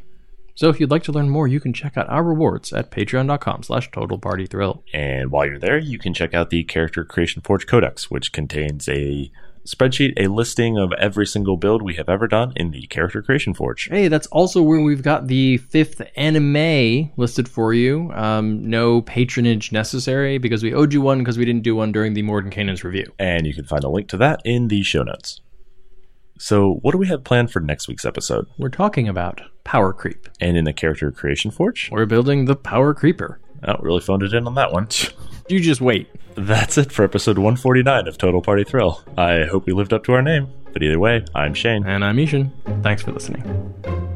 So if you'd like to learn more, you can check out our rewards at patreon.com slash totalpartythrill. And while you're there, you can check out the Character Creation Forge Codex, which contains a spreadsheet, a listing of every single build we have ever done in the Character Creation Forge. Hey, that's also where we've got the fifth anime listed for you. Um, no patronage necessary because we owed you one because we didn't do one during the Morden Mordenkainen's review. And you can find a link to that in the show notes. So, what do we have planned for next week's episode? We're talking about power creep. And in the character creation forge, we're building the power creeper. Oh, really phoned it in on that one. you just wait. That's it for episode 149 of Total Party Thrill. I hope we lived up to our name. But either way, I'm Shane. And I'm I-Hsien. Thanks for listening.